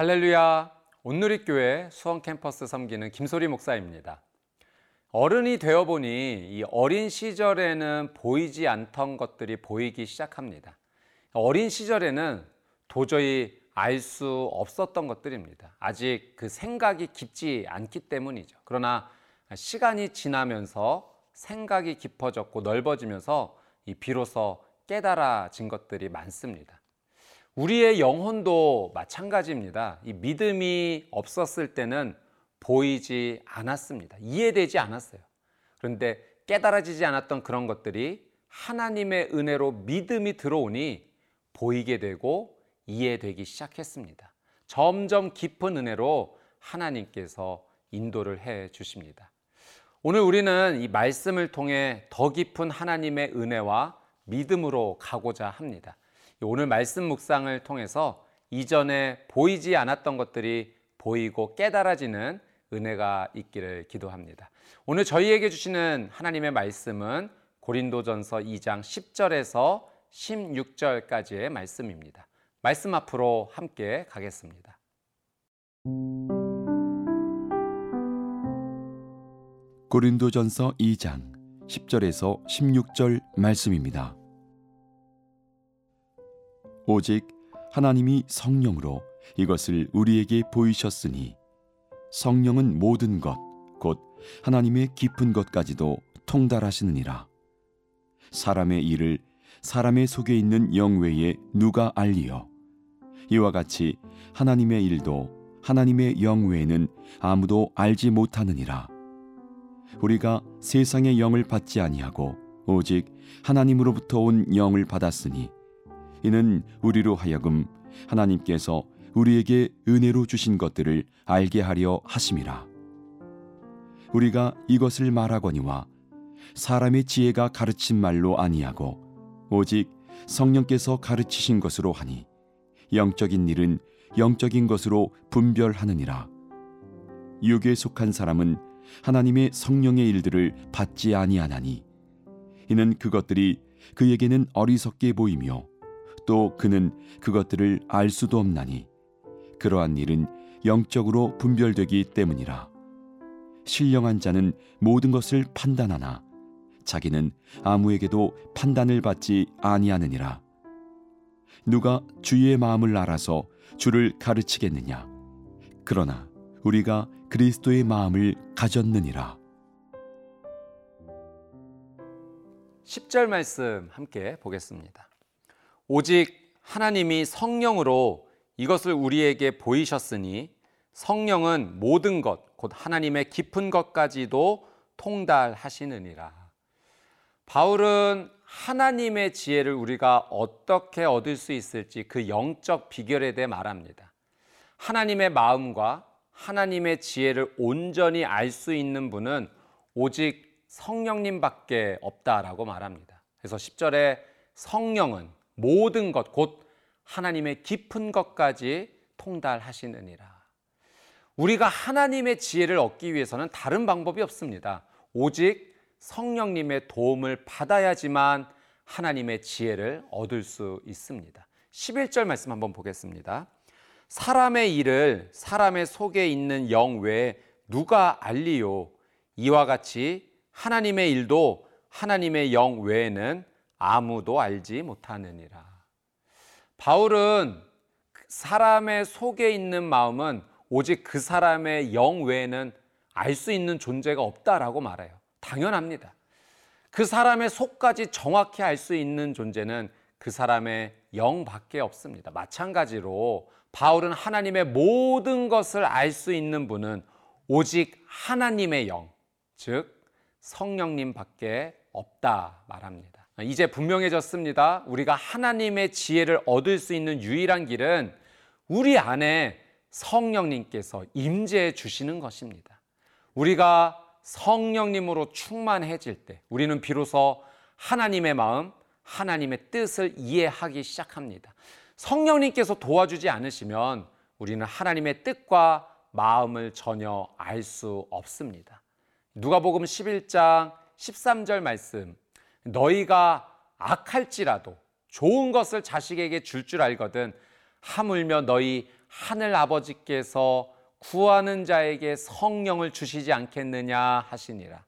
할렐루야. 온누리교회 수원 캠퍼스 섬기는 김소리 목사입니다. 어른이 되어 보니 이 어린 시절에는 보이지 않던 것들이 보이기 시작합니다. 어린 시절에는 도저히 알 수 없었던 것들입니다. 아직 그 생각이 깊지 않기 때문이죠. 그러나 시간이 지나면서 생각이 깊어졌고 넓어지면서 이 비로소 깨달아진 것들이 많습니다. 우리의 영혼도 마찬가지입니다. 이 믿음이 없었을 때는 보이지 않았습니다. 이해되지 않았어요. 그런데 깨달아지지 않았던 그런 것들이 하나님의 은혜로 믿음이 들어오니 보이게 되고 이해되기 시작했습니다. 점점 깊은 은혜로 하나님께서 인도를 해 주십니다. 오늘 우리는 이 말씀을 통해 더 깊은 하나님의 은혜와 믿음으로 가고자 합니다. 오늘 말씀 묵상을 통해서 이전에 보이지 않았던 것들이 보이고 깨달아지는 은혜가 있기를 기도합니다. 오늘 저희에게 주시는 하나님의 말씀은 고린도전서 2장 10절에서 16절까지의 말씀입니다. 말씀 앞으로 함께 가겠습니다. 고린도전서 2장 10절에서 16절 말씀입니다. 오직 하나님이 성령으로 이것을 우리에게 보이셨으니 성령은 모든 것, 곧 하나님의 깊은 것까지도 통달하시느니라. 사람의 일을 사람의 속에 있는 영 외에 누가 알리요? 이와 같이 하나님의 일도 하나님의 영 외에는 아무도 알지 못하느니라. 우리가 세상의 영을 받지 아니하고 오직 하나님으로부터 온 영을 받았으니 이는 우리로 하여금 하나님께서 우리에게 은혜로 주신 것들을 알게 하려 하심이라. 우리가 이것을 말하거니와 사람의 지혜가 가르친 말로 아니하고 오직 성령께서 가르치신 것으로 하니 영적인 일은 영적인 것으로 분별하느니라. 육에 속한 사람은 하나님의 성령의 일들을 받지 아니하나니 이는 그것들이 그에게는 어리석게 보이며 또 그는 그것들을 알 수도 없나니. 그러한 일은 영적으로 분별되기 때문이라. 신령한 자는 모든 것을 판단하나 자기는 아무에게도 판단을 받지 아니하느니라. 누가 주의 마음을 알아서 주를 가르치겠느냐? 그러나 우리가 그리스도의 마음을 가졌느니라. 10절 말씀 함께 보겠습니다. 오직 하나님이 성령으로 이것을 우리에게 보이셨으니 성령은 모든 것, 곧 하나님의 깊은 것까지도 통달하시느니라. 바울은 하나님의 지혜를 우리가 어떻게 얻을 수 있을지 그 영적 비결에 대해 말합니다. 하나님의 마음과 하나님의 지혜를 온전히 알 수 있는 분은 오직 성령님밖에 없다라고 말합니다. 그래서 10절에 성령은 모든 것, 곧 하나님의 깊은 것까지 통달하시느니라. 우리가 하나님의 지혜를 얻기 위해서는 다른 방법이 없습니다. 오직 성령님의 도움을 받아야지만 하나님의 지혜를 얻을 수 있습니다. 11절 말씀 한번 보겠습니다. 사람의 일을 사람의 속에 있는 영 외에 누가 알리요? 이와 같이 하나님의 일도 하나님의 영 외에는 아무도 알지 못하느니라. 바울은 사람의 속에 있는 마음은 오직 그 사람의 영 외에는 알 수 있는 존재가 없다라고 말해요. 당연합니다. 그 사람의 속까지 정확히 알 수 있는 존재는 그 사람의 영밖에 없습니다. 마찬가지로 바울은 하나님의 모든 것을 알 수 있는 분은 오직 하나님의 영, 즉 성령님밖에 없다 말합니다. 이제 분명해졌습니다. 우리가 하나님의 지혜를 얻을 수 있는 유일한 길은 우리 안에 성령님께서 임재해 주시는 것입니다. 우리가 성령님으로 충만해질 때 우리는 비로소 하나님의 마음, 하나님의 뜻을 이해하기 시작합니다. 성령님께서 도와주지 않으시면 우리는 하나님의 뜻과 마음을 전혀 알 수 없습니다. 누가복음 11장 13절 말씀 너희가 악할지라도 좋은 것을 자식에게 줄줄 알거든 하물며 너희 하늘 아버지께서 구하는 자에게 성령을 주시지 않겠느냐 하시니라.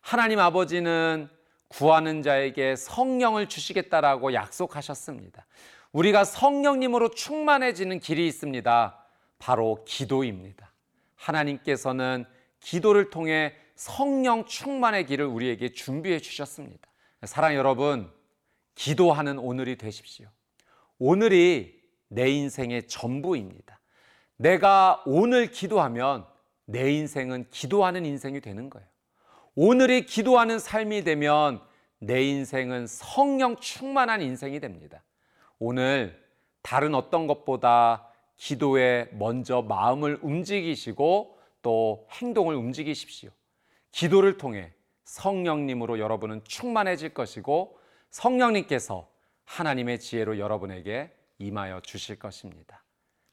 하나님 아버지는 구하는 자에게 성령을 주시겠다라고 약속하셨습니다. 우리가 성령님으로 충만해지는 길이 있습니다. 바로 기도입니다. 하나님께서는 기도를 통해 성령 충만의 길을 우리에게 준비해 주셨습니다. 사랑 여러분, 기도하는 오늘이 되십시오. 오늘이 내 인생의 전부입니다. 내가 오늘 기도하면 내 인생은 기도하는 인생이 되는 거예요. 오늘이 기도하는 삶이 되면 내 인생은 성령 충만한 인생이 됩니다. 오늘 다른 어떤 것보다 기도에 먼저 마음을 움직이시고 또 행동을 움직이십시오. 기도를 통해 성령님으로 여러분은 충만해질 것이고 성령님께서 하나님의 지혜로 여러분에게 임하여 주실 것입니다.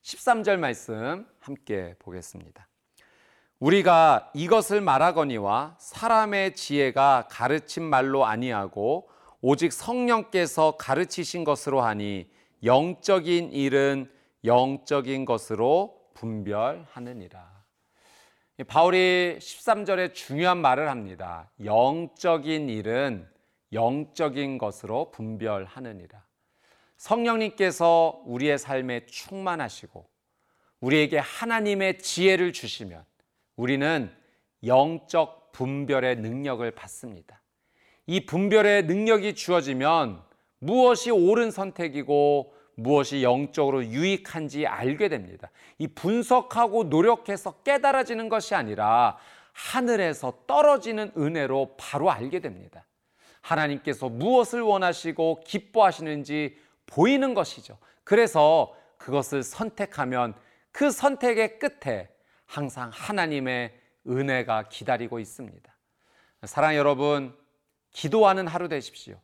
13절 말씀 함께 보겠습니다. 우리가 이것을 말하거니와 사람의 지혜가 가르친 말로 아니하고 오직 성령께서 가르치신 것으로 하니 영적인 일은 영적인 것으로 분별하느니라. 바울이 13절에 중요한 말을 합니다. 영적인 일은 영적인 것으로 분별하느니라. 성령님께서 우리의 삶에 충만하시고 우리에게 하나님의 지혜를 주시면 우리는 영적 분별의 능력을 받습니다. 이 분별의 능력이 주어지면 무엇이 옳은 선택이고 무엇이 영적으로 유익한지 알게 됩니다. 이 분석하고 노력해서 깨달아지는 것이 아니라 하늘에서 떨어지는 은혜로 바로 알게 됩니다. 하나님께서 무엇을 원하시고 기뻐하시는지 보이는 것이죠. 그래서 그것을 선택하면 그 선택의 끝에 항상 하나님의 은혜가 기다리고 있습니다. 사랑 여러분, 기도하는 하루 되십시오.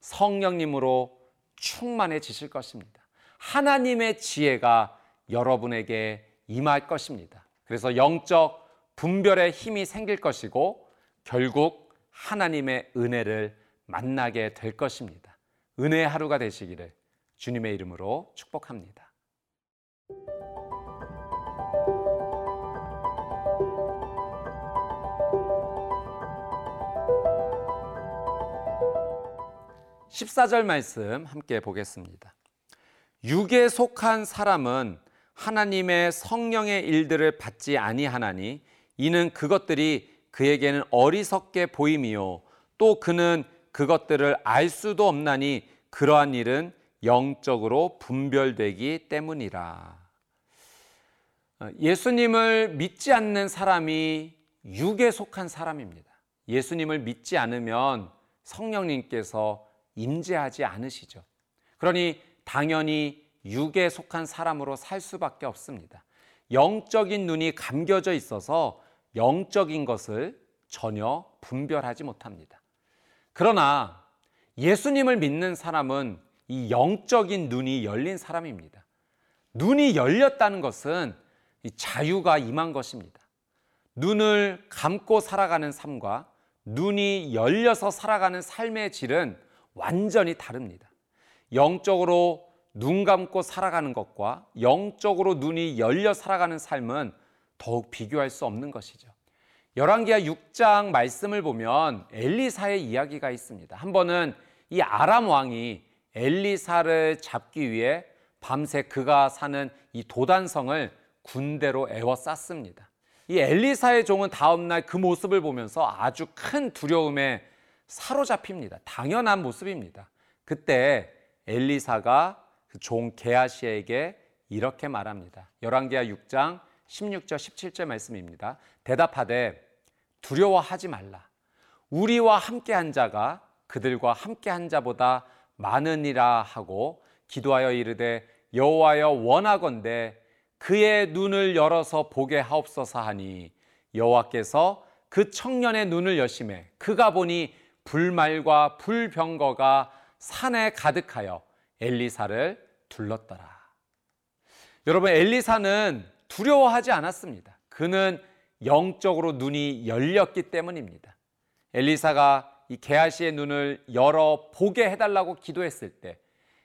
성령님으로 충만해지실 것입니다. 하나님의 지혜가 여러분에게 임할 것입니다. 그래서 영적 분별의 힘이 생길 것이고 결국 하나님의 은혜를 만나게 될 것입니다. 은혜의 하루가 되시기를 주님의 이름으로 축복합니다. 14절 말씀 함께 보겠습니다. 육에 속한 사람은 하나님의 성령의 일들을 받지 아니하나니 이는 그것들이 그에게는 어리석게 보임이요 또 그는 그것들을 알 수도 없나니 그러한 일은 영적으로 분별되기 때문이라. 예수님을 믿지 않는 사람이 육에 속한 사람입니다. 예수님을 믿지 않으면 성령님께서 임재하지 않으시죠. 그러니 당연히 육에 속한 사람으로 살 수밖에 없습니다. 영적인 눈이 감겨져 있어서 영적인 것을 전혀 분별하지 못합니다. 그러나 예수님을 믿는 사람은 이 영적인 눈이 열린 사람입니다. 눈이 열렸다는 것은 자유가 임한 것입니다. 눈을 감고 살아가는 삶과 눈이 열려서 살아가는 삶의 질은 완전히 다릅니다. 영적으로 눈 감고 살아가는 것과 영적으로 눈이 열려 살아가는 삶은 더욱 비교할 수 없는 것이죠. 열왕기하 6장 말씀을 보면 엘리사의 이야기가 있습니다. 한 번은 이 아람 왕이 엘리사를 잡기 위해 밤새 그가 사는 이 도단성을 군대로 애워쌌습니다. 이 엘리사의 종은 다음날 그 모습을 보면서 아주 큰 두려움에 사로잡힙니다. 당연한 모습입니다. 그때 엘리사가 그 종 게하시에게 이렇게 말합니다. 열왕기하 6장 16절 17절 말씀입니다. 대답하되 두려워하지 말라. 우리와 함께 한 자가 그들과 함께 한 자보다 많으니라 하고 기도하여 이르되 여호와여 원하건대 그의 눈을 열어서 보게 하옵소서 하니 여호와께서 그 청년의 눈을 여심해 그가 보니 불말과 불병거가 산에 가득하여 엘리사를 둘렀더라. 여러분 엘리사는 두려워하지 않았습니다. 그는 영적으로 눈이 열렸기 때문입니다. 엘리사가 이 게하시의 눈을 열어 보게 해달라고 기도했을 때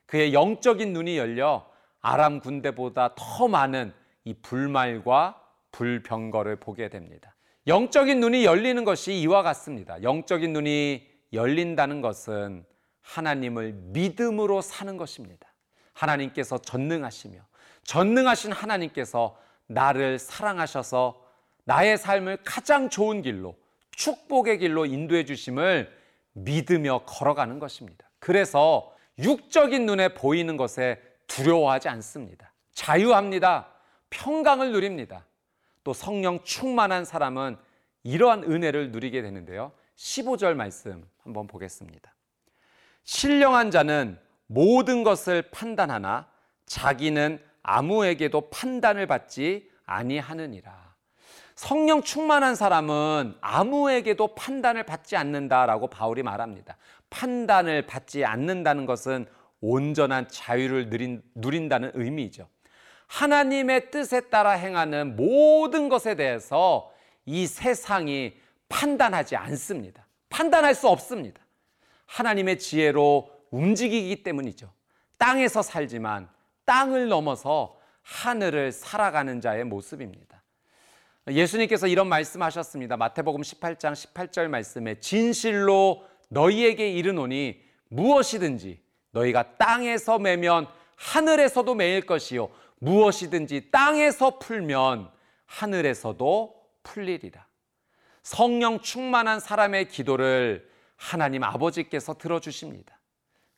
그의 영적인 눈이 열려 아람 군대보다 더 많은 이 불말과 불병거를 보게 됩니다. 영적인 눈이 열리는 것이 이와 같습니다. 영적인 눈이 열린다는 것은 하나님을 믿음으로 사는 것입니다. 하나님께서 전능하시며 전능하신 하나님께서 나를 사랑하셔서 나의 삶을 가장 좋은 길로 축복의 길로 인도해 주심을 믿으며 걸어가는 것입니다. 그래서 육적인 눈에 보이는 것에 두려워하지 않습니다. 자유합니다. 평강을 누립니다. 또 성령 충만한 사람은 이러한 은혜를 누리게 되는데요. 15절 말씀 한번 보겠습니다. 신령한 자는 모든 것을 판단하나 자기는 아무에게도 판단을 받지 아니하느니라. 성령 충만한 사람은 아무에게도 판단을 받지 않는다라고 바울이 말합니다. 판단을 받지 않는다는 것은 온전한 자유를 누린, 누린다는 의미죠. 하나님의 뜻에 따라 행하는 모든 것에 대해서 이 세상이 판단하지 않습니다. 판단할 수 없습니다. 하나님의 지혜로 움직이기 때문이죠. 땅에서 살지만 땅을 넘어서 하늘을 살아가는 자의 모습입니다. 예수님께서 이런 말씀하셨습니다. 마태복음 18장 18절 말씀에 진실로 너희에게 이르노니 무엇이든지 너희가 땅에서 매면 하늘에서도 매일 것이요 무엇이든지 땅에서 풀면 하늘에서도 풀리리라. 성령 충만한 사람의 기도를 하나님 아버지께서 들어주십니다.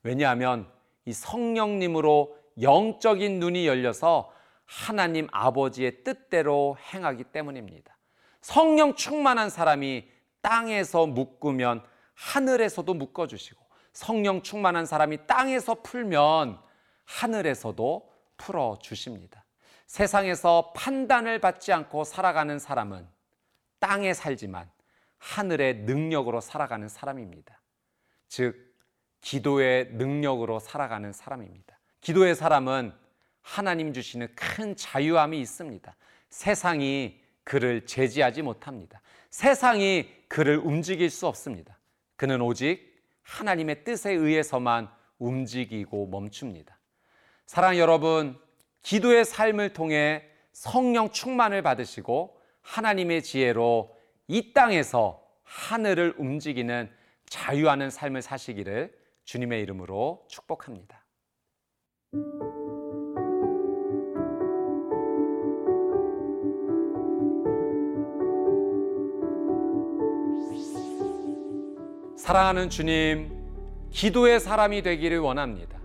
왜냐하면 이 성령님으로 영적인 눈이 열려서 하나님 아버지의 뜻대로 행하기 때문입니다. 성령 충만한 사람이 땅에서 묶으면 하늘에서도 묶어주시고 성령 충만한 사람이 땅에서 풀면 하늘에서도 풀어주십니다. 세상에서 판단을 받지 않고 살아가는 사람은 땅에 살지만 하늘의 능력으로 살아가는 사람입니다. 즉, 기도의 능력으로 살아가는 사람입니다. 기도의 사람은 하나님 주시는 큰 자유함이 있습니다. 세상이 그를 제지하지 못합니다. 세상이 그를 움직일 수 없습니다. 그는 오직 하나님의 뜻에 의해서만 움직이고 멈춥니다. 사랑 여러분, 기도의 삶을 통해 성령 충만을 받으시고 하나님의 지혜로 이 땅에서 하늘을 움직이는 자유하는 삶을 사시기를 주님의 이름으로 축복합니다. 사랑하는 주님, 기도의 사람이 되기를 원합니다.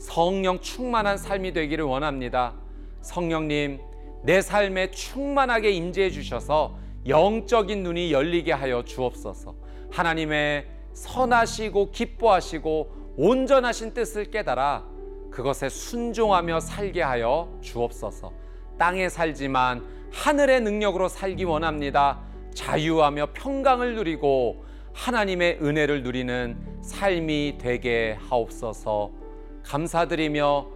성령 충만한 삶이 되기를 원합니다. 성령님, 내 삶에 충만하게 임재해 주셔서 영적인 눈이 열리게 하여 주옵소서. 하나님의 선하시고 기뻐하시고 온전하신 뜻을 깨달아 그것에 순종하며 살게 하여 주옵소서. 땅에 살지만 하늘의 능력으로 살기 원합니다. 자유하며 평강을 누리고 하나님의 은혜를 누리는 삶이 되게 하옵소서. 감사드리며